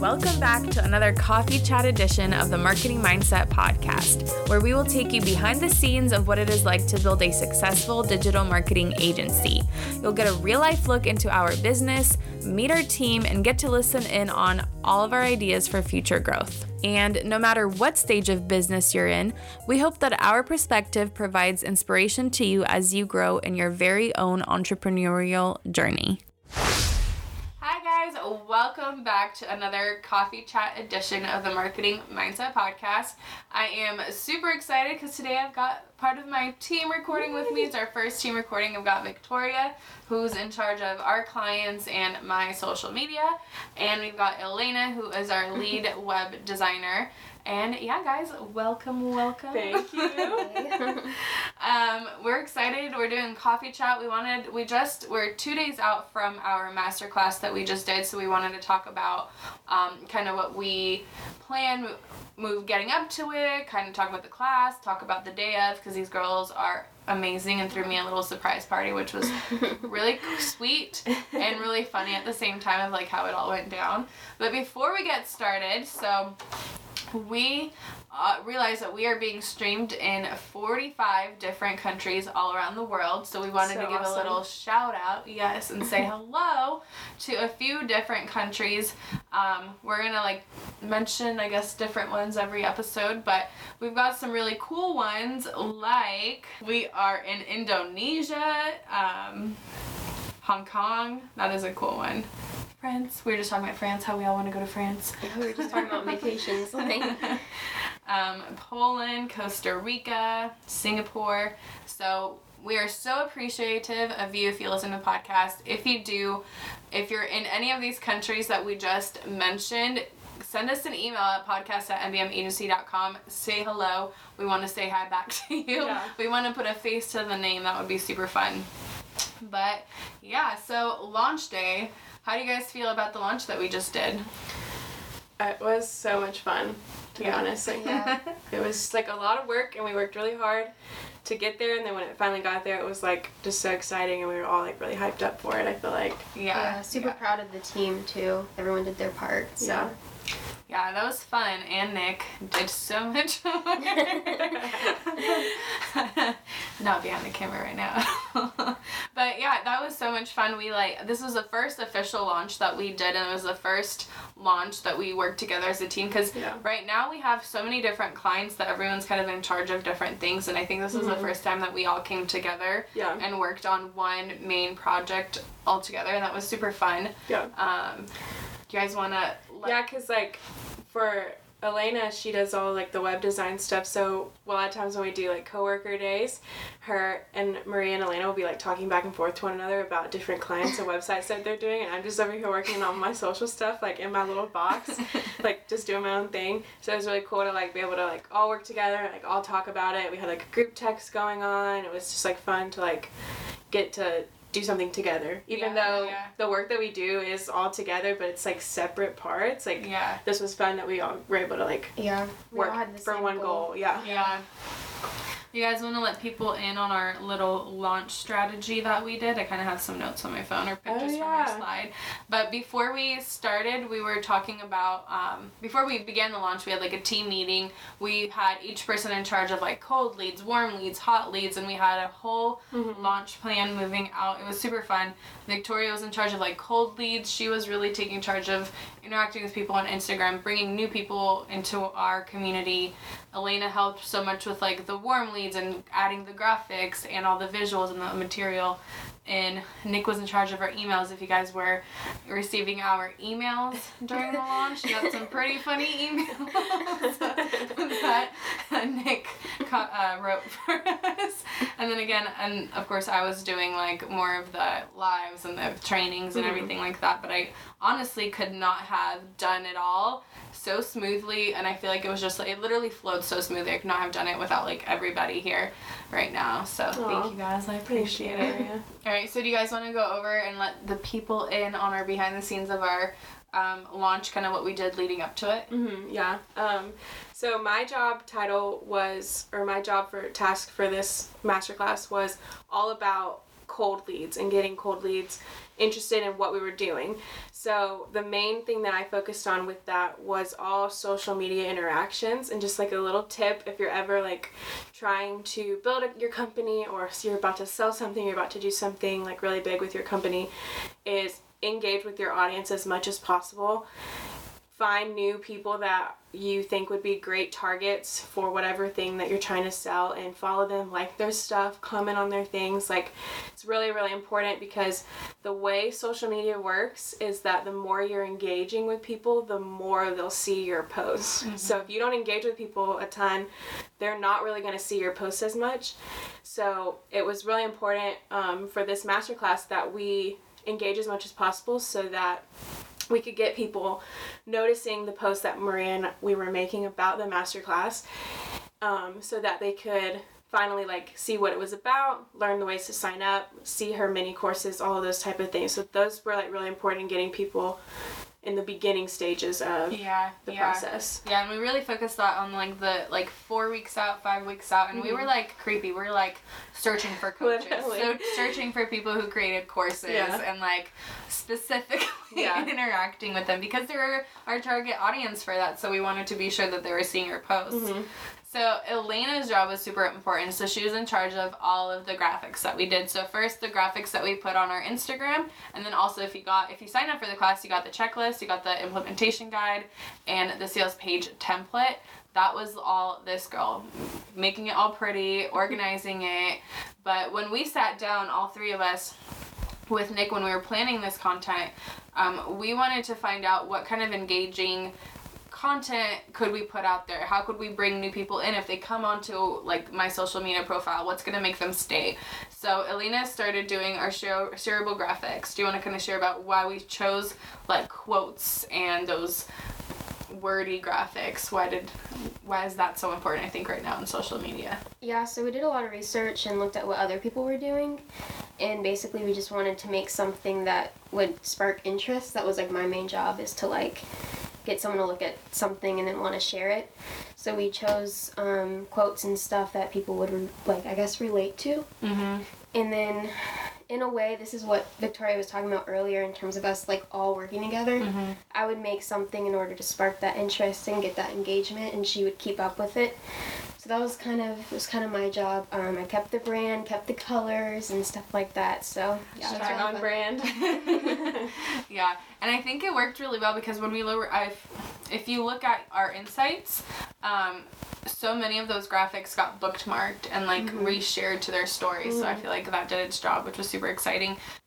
Welcome back to another coffee chat edition of the Marketing Mindset Podcast, where we will take you behind the scenes of what it is like to build a successful digital marketing agency. You'll get a real life look into our business, meet our team, and get to listen in on all of our ideas for future growth. And no matter what stage of business you're in, we hope that our perspective provides inspiration to you as you grow in your very own entrepreneurial journey. Welcome back to another coffee chat edition of the Marketing Mindset Podcast. I am super excited because today I've got part of my team recording with me. It's our first team recording. I've got Victoria, who's in charge of our clients and my social media. And we've got Elena, who is our lead web designer. And yeah, guys, welcome, welcome. Thank you. um, we're excited. We're doing coffee chat. We wanted, we just, we're two days out from our masterclass that we just did, so we wanted to talk about um, kind of what we plan, move getting up to it, kind of talk about the class, talk about the day of, because these girls are amazing and threw me a little surprise party, which was really sweet and really funny at the same time of like how it all went down. But before we get started, so we uh, realize that we are being streamed in 45 different countries all around the world. So we wanted So to give awesome. a little shout out, yes, and say hello to a few different countries. Um, we're gonna like mention, I guess, different ones every episode, but we've got some really cool ones. Like we are in Indonesia, um, Hong Kong. That is a cool one. France. We were just talking about France. How we all want to go to France. we were just talking about vacations. Like, um, Poland, Costa Rica, Singapore. So we are so appreciative of you if you listen to the podcast. If you do, if you're in any of these countries that we just mentioned, send us an email at podcast at mbmagency.com. Say hello. We want to say hi back to you. Yeah. We want to put a face to the name. That would be super fun. But yeah, so launch day. How do you guys feel about the launch that we just did? it was so much fun, to Yeah. be honest. Like, Yeah. it was like a lot of work, and we worked really hard to get there. And then when it finally got there, it was like just so exciting, and we were all like really hyped up for it. I feel like. yeah, super proud of the team too. Everyone did their part. So. Yeah. Yeah, that was fun. And Nick did so much work. Not behind the camera right now. but yeah, that was so much fun. We like this was the first official launch that we did, and it was the first launch that we worked together as a team. Because Yeah. right now we have so many different clients that everyone's kind of in charge of different things, and I think this was the Mhm. first time that we all came together Yeah. and worked on one main project all together, and that was super fun. Yeah. Um, do you guys want to? Yeah, cause like for Elena, she does all like the web design stuff. So a lot of times when we do like coworker days, her and Mariya and Elena will be like talking back and forth to one another about different clients and websites that they're doing, and I'm just over here working on my social stuff like in my little box, like just doing my own thing. So it was really cool to like be able to like all work together, like all talk about it. We had like a group text going on. It was just like fun to like get to do something together even Yeah, though yeah. the work that we do is all together but it's like separate parts like Yeah. this was fun that we all were able to like Yeah. we work all had for same one goal. Yeah. Yeah. You guys want to let people in on our little launch strategy that we did? I kind of have some notes on my phone or pictures from our yeah. slide. But before we started, we were talking about, um, before we began the launch, we had like a team meeting. We had each person in charge of like cold leads, warm leads, hot leads, and we had a whole Mhm. launch plan moving out. It was super fun. Victoria was in charge of like cold leads. She was really taking charge of interacting with people on Instagram, bringing new people into our community. Elena helped so much with like the warm leads and adding the graphics and all the visuals and the material. And Nick was in charge of our emails. If you guys were receiving our emails during the launch, you got some pretty funny emails that Nick co- uh, wrote for us. And then again, and of course, I was doing like more of the lives and the trainings and Mhm. everything like that. But I honestly could not have done it all so smoothly and I feel like it was just like it literally flowed so smoothly. I could not have done it without like everybody here right now. So Aw. thank you guys. I appreciate it. All right, so do you guys want to go over and let the people in on our behind the scenes of our um, launch, kind of what we did leading up to it? Mm-hmm, yeah. Um, so my job title was, or my job for task for this masterclass was all about cold leads and getting cold leads interested in what we were doing. So the main thing that I focused on with that was all social media interactions and just like a little tip if you're ever like trying to build a, your company or you're about to sell something, you're about to do something like really big with your company is engage with your audience as much as possible find new people that you think would be great targets for whatever thing that you're trying to sell and follow them like their stuff comment on their things. Like it's really really important because the way social media works is that the more you're engaging with people the more they'll see your posts. Mm-hmm. so if you don't engage with people a ton they're not really going to see your posts as much. So it was really important um, for this masterclass that we engage as much as possible so that we could get people noticing the post that Mariya and we were making about the masterclass um, so that they could finally like see what it was about learn the ways to sign up see her mini courses all of those type of things. So those were like really important in getting people in the beginning stages of yeah the yeah. process. Yeah, and we really focused that on like the like four weeks out, five weeks out, and mm-hmm. we were like creepy. We are like searching for coaches, so searching for people who created courses yeah. and like specifically yeah. interacting with them because they were our target audience for that. So we wanted to be sure that they were seeing your posts. Mm-hmm. So Elena's job was super important. So she was in charge of all of the graphics that we did. So first the graphics that we put on our Instagram, and then also if you got if you signed up for the class, you got the checklist, you got the implementation guide, and the sales page template. That was all this girl, making it all pretty, organizing it. But when we sat down, all three of us, with Nick when we were planning this content, um, we wanted to find out what kind of engaging content could we put out there? How could we bring new people in if they come onto like my social media profile? What's gonna make them stay? So Elena started doing our share, shareable graphics. Do you want to kind of share about why we chose like quotes and those wordy graphics? Why did why is that so important? I think right now in social media. Yeah, so we did a lot of research and looked at what other people were doing, and basically we just wanted to make something that would spark interest. That was like my main job is to like get someone to look at something and then want to share it. So we chose um, quotes and stuff that people would re- like, I guess, relate to. Mm-hmm. And then, in a way, this is what Victoria was talking about earlier in terms of us like all working together. Mm-hmm. I would make something in order to spark that interest and get that engagement, and she would keep up with it. So that was kind of was kind of my job. Um, I kept the brand, kept the colors and stuff like that. So yeah, Strong on brand. yeah, and I think it worked really well because when we lower, I, if you look at our insights, um, so many of those graphics got bookmarked and like mm-hmm. reshared to their stories. Mm-hmm. So I mm-hmm. feel like that did its job, which was super exciting.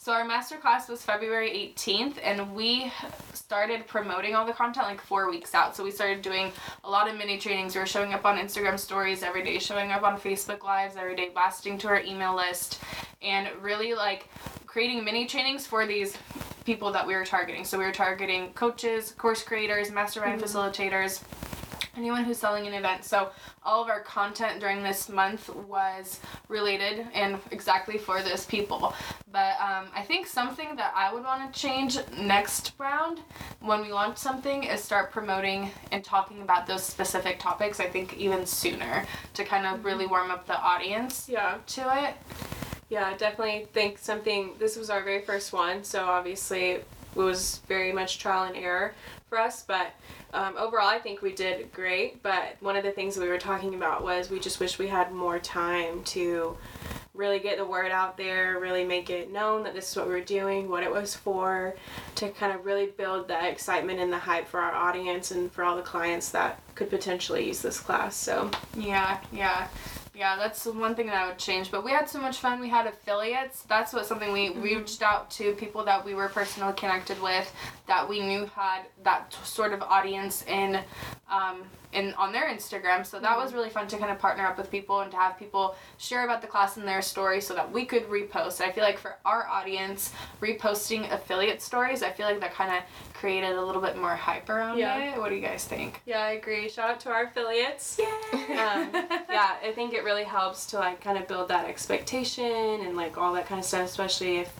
So our master class was February 18th and we started promoting all the content like 4 weeks out. So we started doing a lot of mini trainings. We were showing up on Instagram stories every day, showing up on Facebook lives every day, blasting to our email list and really like creating mini trainings for these people that we were targeting. So we were targeting coaches, course creators, mastermind mm-hmm. facilitators, anyone who's selling an event. So all of our content during this month was related and exactly for those people. But um, I think something that I would want to change next round when we launch something is start promoting and talking about those specific topics. I think even sooner to kind of really mm-hmm. warm up the audience yeah. to it. Yeah, definitely think something. This was our very first one, so obviously it was very much trial and error for us, but um, overall, I think we did great. But one of the things we were talking about was we just wish we had more time to really get the word out there, really make it known that this is what we were doing, what it was for, to kind of really build the excitement and the hype for our audience and for all the clients that could potentially use this class. So, yeah, yeah. Yeah, that's one thing that I would change. But we had so much fun. We had affiliates. That's what something we mm-hmm. reached out to people that we were personally connected with, that we knew had that t- sort of audience in, um, in on their Instagram. So that mm-hmm. was really fun to kind of partner up with people and to have people share about the class and their story so that we could repost. I feel like for our audience, reposting affiliate stories, I feel like that kind of created a little bit more hype around yeah. it. What do you guys think? Yeah, I agree. Shout out to our affiliates. Yeah. um, yeah, I think it really helps to like kind of build that expectation and like all that kind of stuff, especially if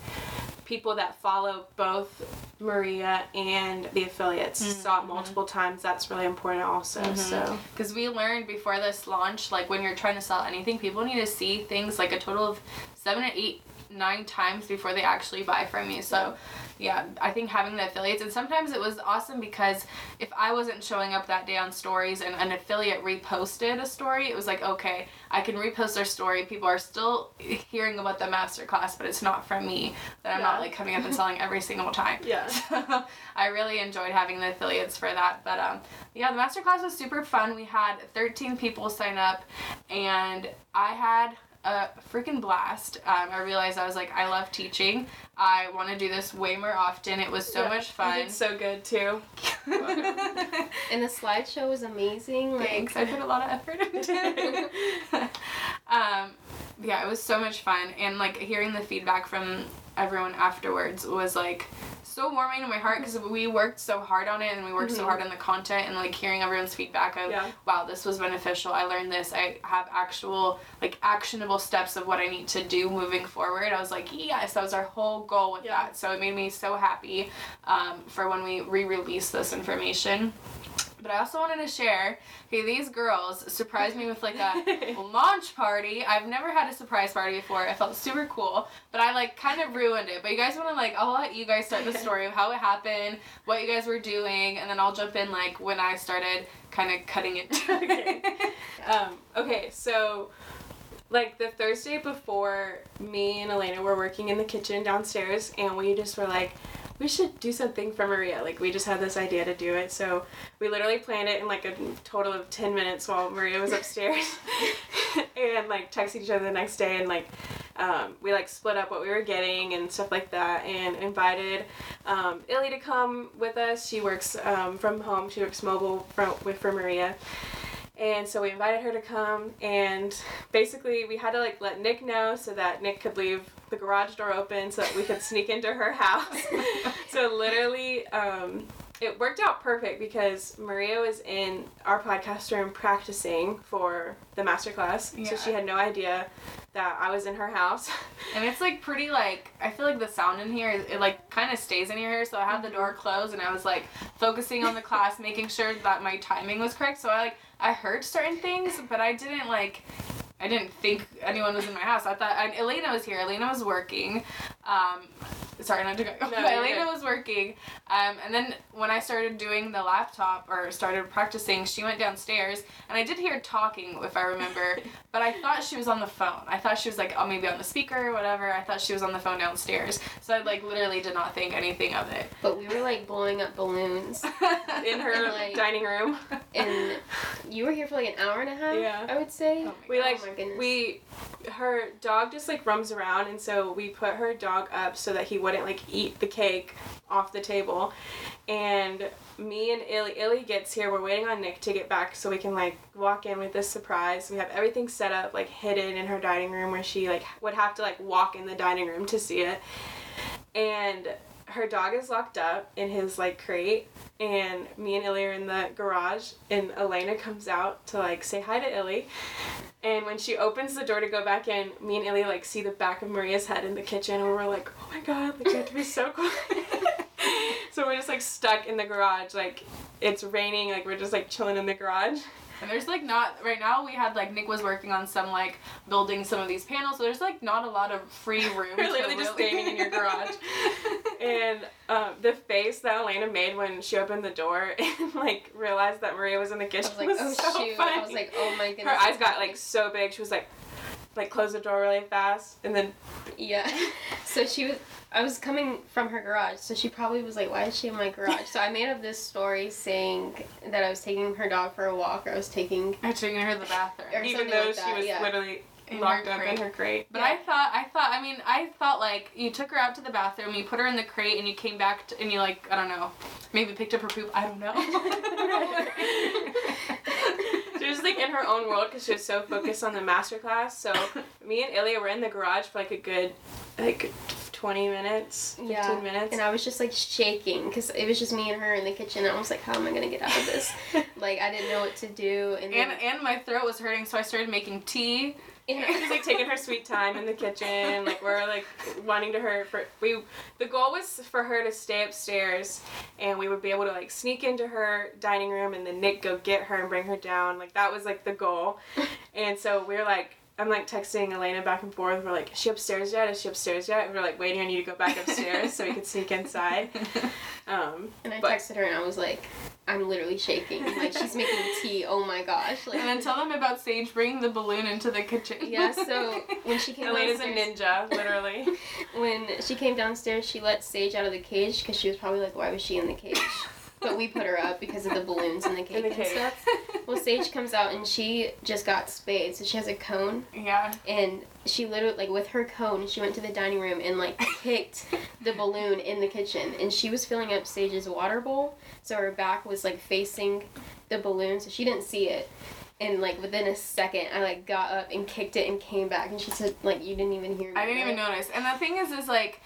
people that follow both Mariya and the affiliates mm-hmm. saw it multiple times. That's really important also. Mm-hmm. So Because we learned before this launch, like when you're trying to sell anything, people need to see things like a total of seven or eight, nine times before they actually buy from you. So, yeah, I think having the affiliates, and sometimes it was awesome because if I wasn't showing up that day on stories and an affiliate reposted a story, it was like, okay, I can repost their story. People are still hearing about the masterclass, but it's not from me. That I'm not like coming up and selling every single time. Yeah. So I really enjoyed having the affiliates for that. But um, yeah, the masterclass was super fun. We had 13 people sign up, and I had a freaking blast. Um, I realized I was like, I love teaching. I want to do this way more often. It was so Yeah, much fun. did so good too. And the slideshow was amazing. Like, Thanks. I put a lot of effort into it. um, yeah, it was so much fun, and like hearing the feedback from everyone afterwards was like so warming to my heart because we worked so hard on it and we worked so hard on the content and like hearing everyone's feedback of Yeah. wow this was beneficial. I learned this. I have actual like actionable steps of what i need to do moving forward. I was like yes. That was our whole goal with Yeah. that. So it made me so happy um, for when we re-release this information but I also wanted to share, okay, these girls surprised me with like a launch party. I've never had a surprise party before. I felt super cool, but I like kind of ruined it. But you guys want to like, I'll let you guys start the story of how it happened, what you guys were doing, and then I'll jump in like when I started kind of cutting it. Okay. Um, okay, so like the Thursday before, me and Elena were working in the kitchen downstairs, and we just were like, we should do something for Mariya. Like we just had this idea to do it, so we literally planned it in like a total of ten minutes while Mariya was upstairs, and like texted each other the next day, and like. Um, we like split up what we were getting and stuff like that, and invited um, Illy to come with us. She works um, from home. She works mobile with for Mariya, and so we invited her to come, and basically we had to like let Nick know so that Nick could leave the garage door open so that we could sneak into her house. so literally, um, it worked out perfect because Mariya was in our podcast room practicing for the masterclass, Yeah. so she had no idea that I was in her house. And it's like pretty like I feel like the sound in here it like kind of stays in your ear. So I had the door mm-hmm. closed and I was like focusing on the class, making sure that my timing was correct. So I like I heard certain things, but I didn't like I didn't think anyone was in my house. I thought and Elena was here. Elena was working. Um, sorry, not to go. No, but Elena good. was working. Um, and then when I started doing the laptop or started practicing, she went downstairs and I did hear talking, if I remember. but I thought she was on the phone. I thought she was like, oh, maybe on the speaker or whatever. I thought she was on the phone downstairs. So I like literally did not think anything of it. but we were like blowing up balloons. in her Like- dining room. And you were here for like an hour and a half, Yeah. I would say. Oh my We like goodness. we her dog just like roams around and so we put her dog up so that he wouldn't like eat the cake off the table. And me and Illy Illy gets here, we're waiting on Nick to get back so we can like walk in with this surprise. We have everything set up like hidden in her dining room where she like would have to like walk in the dining room to see it. And her dog is locked up in his like crate and me and Illy are in the garage and Elena comes out to like say hi to Illy. And when she opens the door to go back in, me and Illy like see the back of Mariya's head in the kitchen and we're like, oh my god, like we have to be so quiet. so we're just like stuck in the garage, like it's raining, like we're just like chilling in the garage. And there's like not right now we had like Nick was working on some like building some of these panels, so there's like not a lot of free room. We're to literally just really- standing in your garage. And um, the face that Elena made when she opened the door and like realized that Mariya was in the I kitchen was like, was oh so shoot. funny. I was like, oh my goodness. her eyes got like so big. She was like, like close the door really fast, and then Yeah. So she was. I was coming from her garage, so she probably was like, "Why is she in my garage?" So I made up this story saying that I was taking her dog for a walk, or I was taking. I'm taking her to the bathroom. Even though like she was yeah. literally In locked her up in her crate. But Yeah. I thought, I thought, I mean, I thought like you took her out to the bathroom, you put her in the crate, and you came back to, and you like, I don't know, maybe picked up her poop. I don't know. she was like in her own world because she was so focused on the master class. So me and Ilya were in the garage for like a good like 20 minutes, 15 Yeah. minutes. And I was just like shaking because it was just me and her in the kitchen. I was like, how am I gonna get out of this? like I didn't know what to do. And And then, and my throat was hurting, so I started making tea. She's like taking her sweet time in the kitchen. Like we're like wanting to her for we. The goal was for her to stay upstairs, and we would be able to like sneak into her dining room, and then Nick go get her and bring her down. Like that was like the goal, and so we are like. I'm like texting Elena back and forth. We're like, is she upstairs yet? Is she upstairs yet? And we're like waiting on you to go back upstairs so we could sneak inside. Um, and I but- texted her and I was like, I'm literally shaking. Like she's making tea. Oh my gosh. Like And then tell them about Sage bringing the balloon into the kitchen. yeah. So when she came Elena's a ninja, literally. when she came downstairs, she let Sage out of the cage because she was probably like, why was she in the cage? But we put her up because of the balloons and the cake In the and cake. stuff. Well, Sage comes out and she just got spayed, so she has a cone, yeah. and she literally like with her cone, she went to the dining room and like kicked the balloon in the kitchen, and she was filling up Sage's water bowl, so her back was like facing the balloon, so she didn't see it. And like within a second, I like got up and kicked it and came back, and she said like you didn't even hear me. I didn't even notice. And the thing is, is like,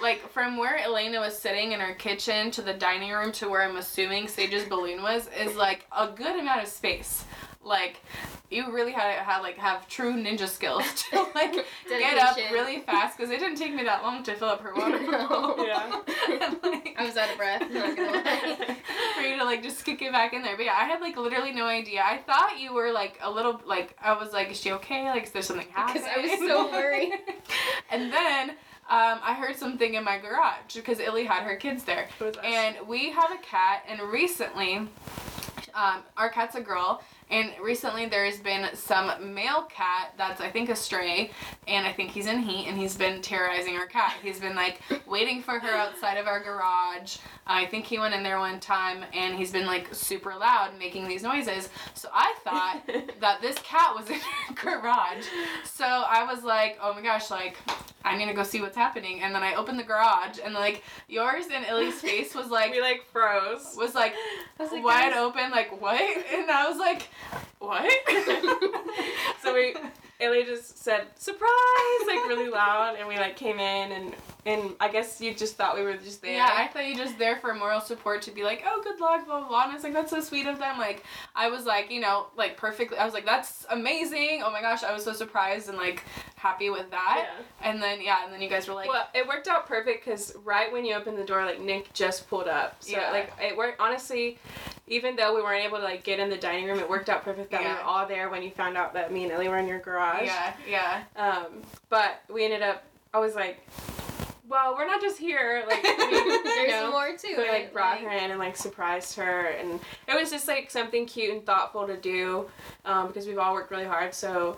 like from where Elena was sitting in her kitchen to the dining room to where I'm assuming Sage's balloon was is like a good amount of space. Like, you really had to have like have true ninja skills to like get up really fast because it didn't take me that long to fill up her water bottle. Yeah. And, like, I was out of breath. Not gonna lie. for you to like just kick it back in there. But yeah, I had like literally no idea. I thought you were like a little like I was like, is she okay? Like, is there something happening? Because I was so worried. and then um, I heard something in my garage because Illy had her kids there, It was us. and we have a cat. And recently, um, our cat's a girl. And recently there's been some male cat that's I think a stray, and I think he's in heat, and he's been terrorizing our cat. He's been like waiting for her outside of our garage. I think he went in there one time, and he's been like super loud, making these noises. So I thought that this cat was in her garage. So I was like, oh my gosh, like I need to go see what's happening. And then I opened the garage, and like yours and Illy's face was like we like froze. was like was like, wide guys- open, like what? And I was like, what? So we, Illy just said surprise, like really loud, and we like came in and and I guess you just thought we were just there. Yeah, I thought you just there for moral support to be like, oh, good luck, blah, blah, blah. And I was like, that's so sweet of them. Like, I was like, you know, like perfectly, I was like, that's amazing. Oh my gosh, I was so surprised and like happy with that. Yeah. And then, yeah, and then you guys were like, well, it worked out perfect because right when you opened the door, like Nick just pulled up. So Yeah. like it worked. Honestly, even though we weren't able to like get in the dining room, it worked out perfect that we were all there when you found out that me and Illy were in your garage. yeah, yeah. Um, but we ended up. I was like, well, we're not just here. Like, we, There's know, more too. So we like brought her in and like surprised her, and it was just like something cute and thoughtful to do, um, because we've all worked really hard. So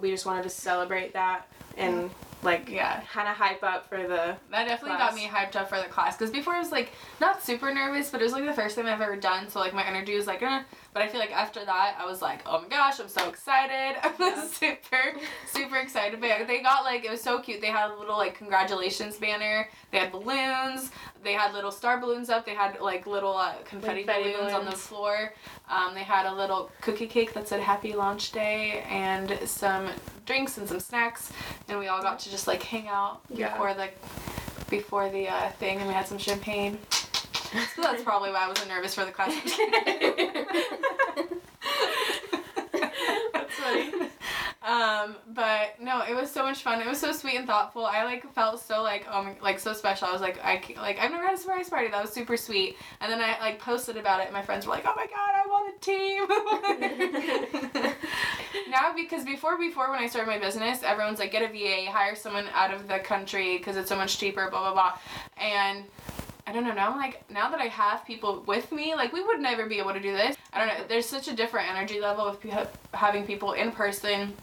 we just wanted to celebrate that and like Yeah. kind of hype up for the. That definitely class. got me hyped up for the class because before I was like not super nervous, but it was like the first time I've ever done, so like my energy was like, eh. But I feel like after that I was like, oh my gosh, I'm so excited! I was Yeah. super, super excited. But they got like it was so cute. They had a little like congratulations banner. They had balloons. They had little star balloons up. They had like little uh, confetti, Confetti balloons, on the floor. Um, they had a little cookie cake that said Happy Launch Day and some drinks and some snacks, and we all got to just like hang out Yeah. before the before the uh, thing, and we had some champagne. So that's probably why I wasn't nervous for the class. That's funny. Um, but no, it was so much fun. It was so sweet and thoughtful. I like felt so like um like so special. I was like I like I've never had a surprise party. That was super sweet. And then I like posted about it. and My friends were like, Oh my god, I want a team. now because before before when I started my business, everyone's like get a VA, hire someone out of the country because it's so much cheaper. Blah blah blah. And I don't know. Now I'm like, now that I have people with me, like we would never be able to do this. I don't know. There's such a different energy level with having people in person,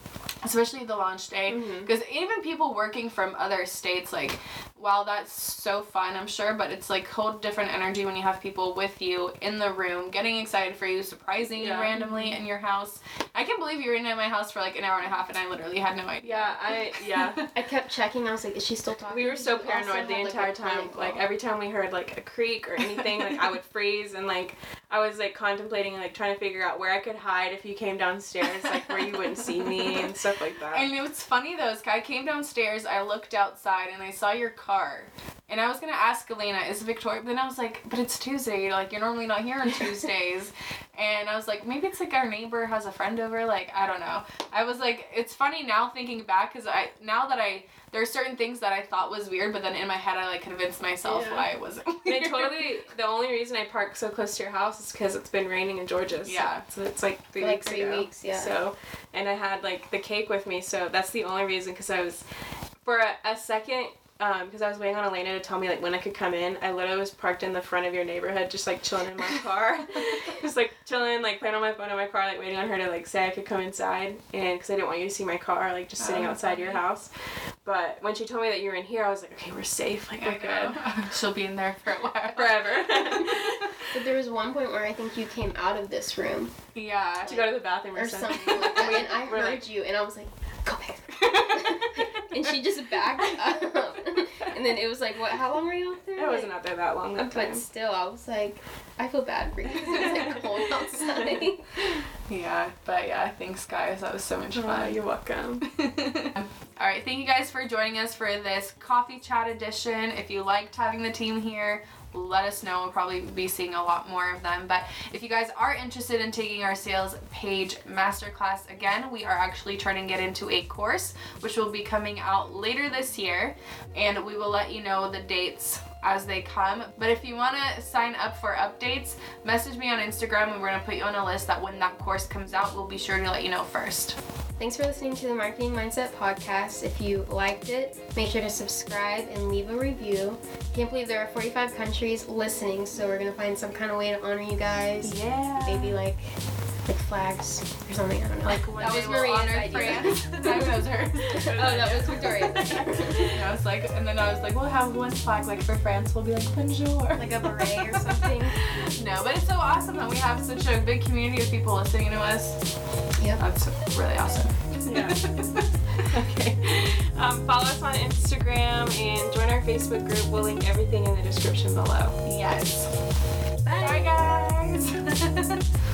especially the launch day. Mm-hmm. Because even people working from other states, like while that's so fun, I'm sure, but it's like whole different energy when you have people with you in the room, getting excited for you, surprising Yeah. you randomly in your house. I can't believe you were in my house for like an hour and a half, and I literally had no idea. Yeah, I yeah. I kept checking. I was like, is she still talking? We were so we paranoid the had, like, entire time. Like every time we heard like a creak or anything, like I would freeze and like I was like contemplating like trying to figure out where I could hide if you came downstairs, like where you wouldn't see me and stuff like that. And it was funny though, is I came downstairs, I looked outside, and I saw your car. And I was gonna ask Elena, is Victoria? But then I was like, but it's Tuesday. Like you're normally not here on Tuesdays. and I was like, maybe it's like our neighbor has a friend over. Like I don't know. I was like, it's funny now thinking back, cause I now that I there are certain things that I thought was weird, but then in my head I like convinced myself Yeah. why it wasn't. And weird. I totally the only reason I parked so close to your house is because it's been raining in Georgia. So, Yeah. So it's like three For, like, weeks three ago. weeks, yeah. So and I had like the cake with me, so that's the only reason because I was for a, a second. Um, because I was waiting on Elena to tell me like when I could come in, I literally was parked in the front of your neighborhood, just like chilling in my car, just like chilling, like playing on my phone in my car, like waiting on her to like say I could come inside, and because I didn't want you to see my car, like just sitting Oh, outside your house. But when she told me that you were in here, I was like, okay, we're safe, like we're good She'll be in there for a while. forever. But there was one point where I think you came out of this room yeah. to go to the bathroom or, or something like that, and I heard like- you, and I was like, go back. And she just backed up. and then it was like, what? How long were you out there? I wasn't out there that long that But time. still, I was like, I feel bad for you. It's like cold outside. Yeah, but yeah, thanks guys. That was so much Oh, fun. you're welcome. All right, thank you guys for joining us for this coffee chat edition. If you liked having the team here, let us know. We'll probably be seeing a lot more of them. But if you guys are interested in taking our sales page masterclass again, we are actually trying to get into a course which will be coming out later this year, and we will let you know the dates as they come. But if you want to sign up for updates, message me on Instagram and we're going to put you on a list that when that course comes out, we'll be sure to let you know first. Thanks for listening to the Marketing Mindset podcast. If you liked it, make sure to subscribe and leave a review. Can't believe there are 45 countries listening, so we're gonna find some kind of way to honor you guys. Yeah. Maybe like like flags or something. I don't know. Like one that was we'll Mariya's. France. that was hers. oh, that was Victoria. and I was like, and then I was like, we'll have one flag like for France. We'll be like bonjour. like a beret or something. no, but it's so awesome that we have such a big community of people listening to us. Yep. That's really awesome. Yeah. okay. Um, follow us on Instagram and join our Facebook group. We'll link everything in the description below. yes. Bye, guys.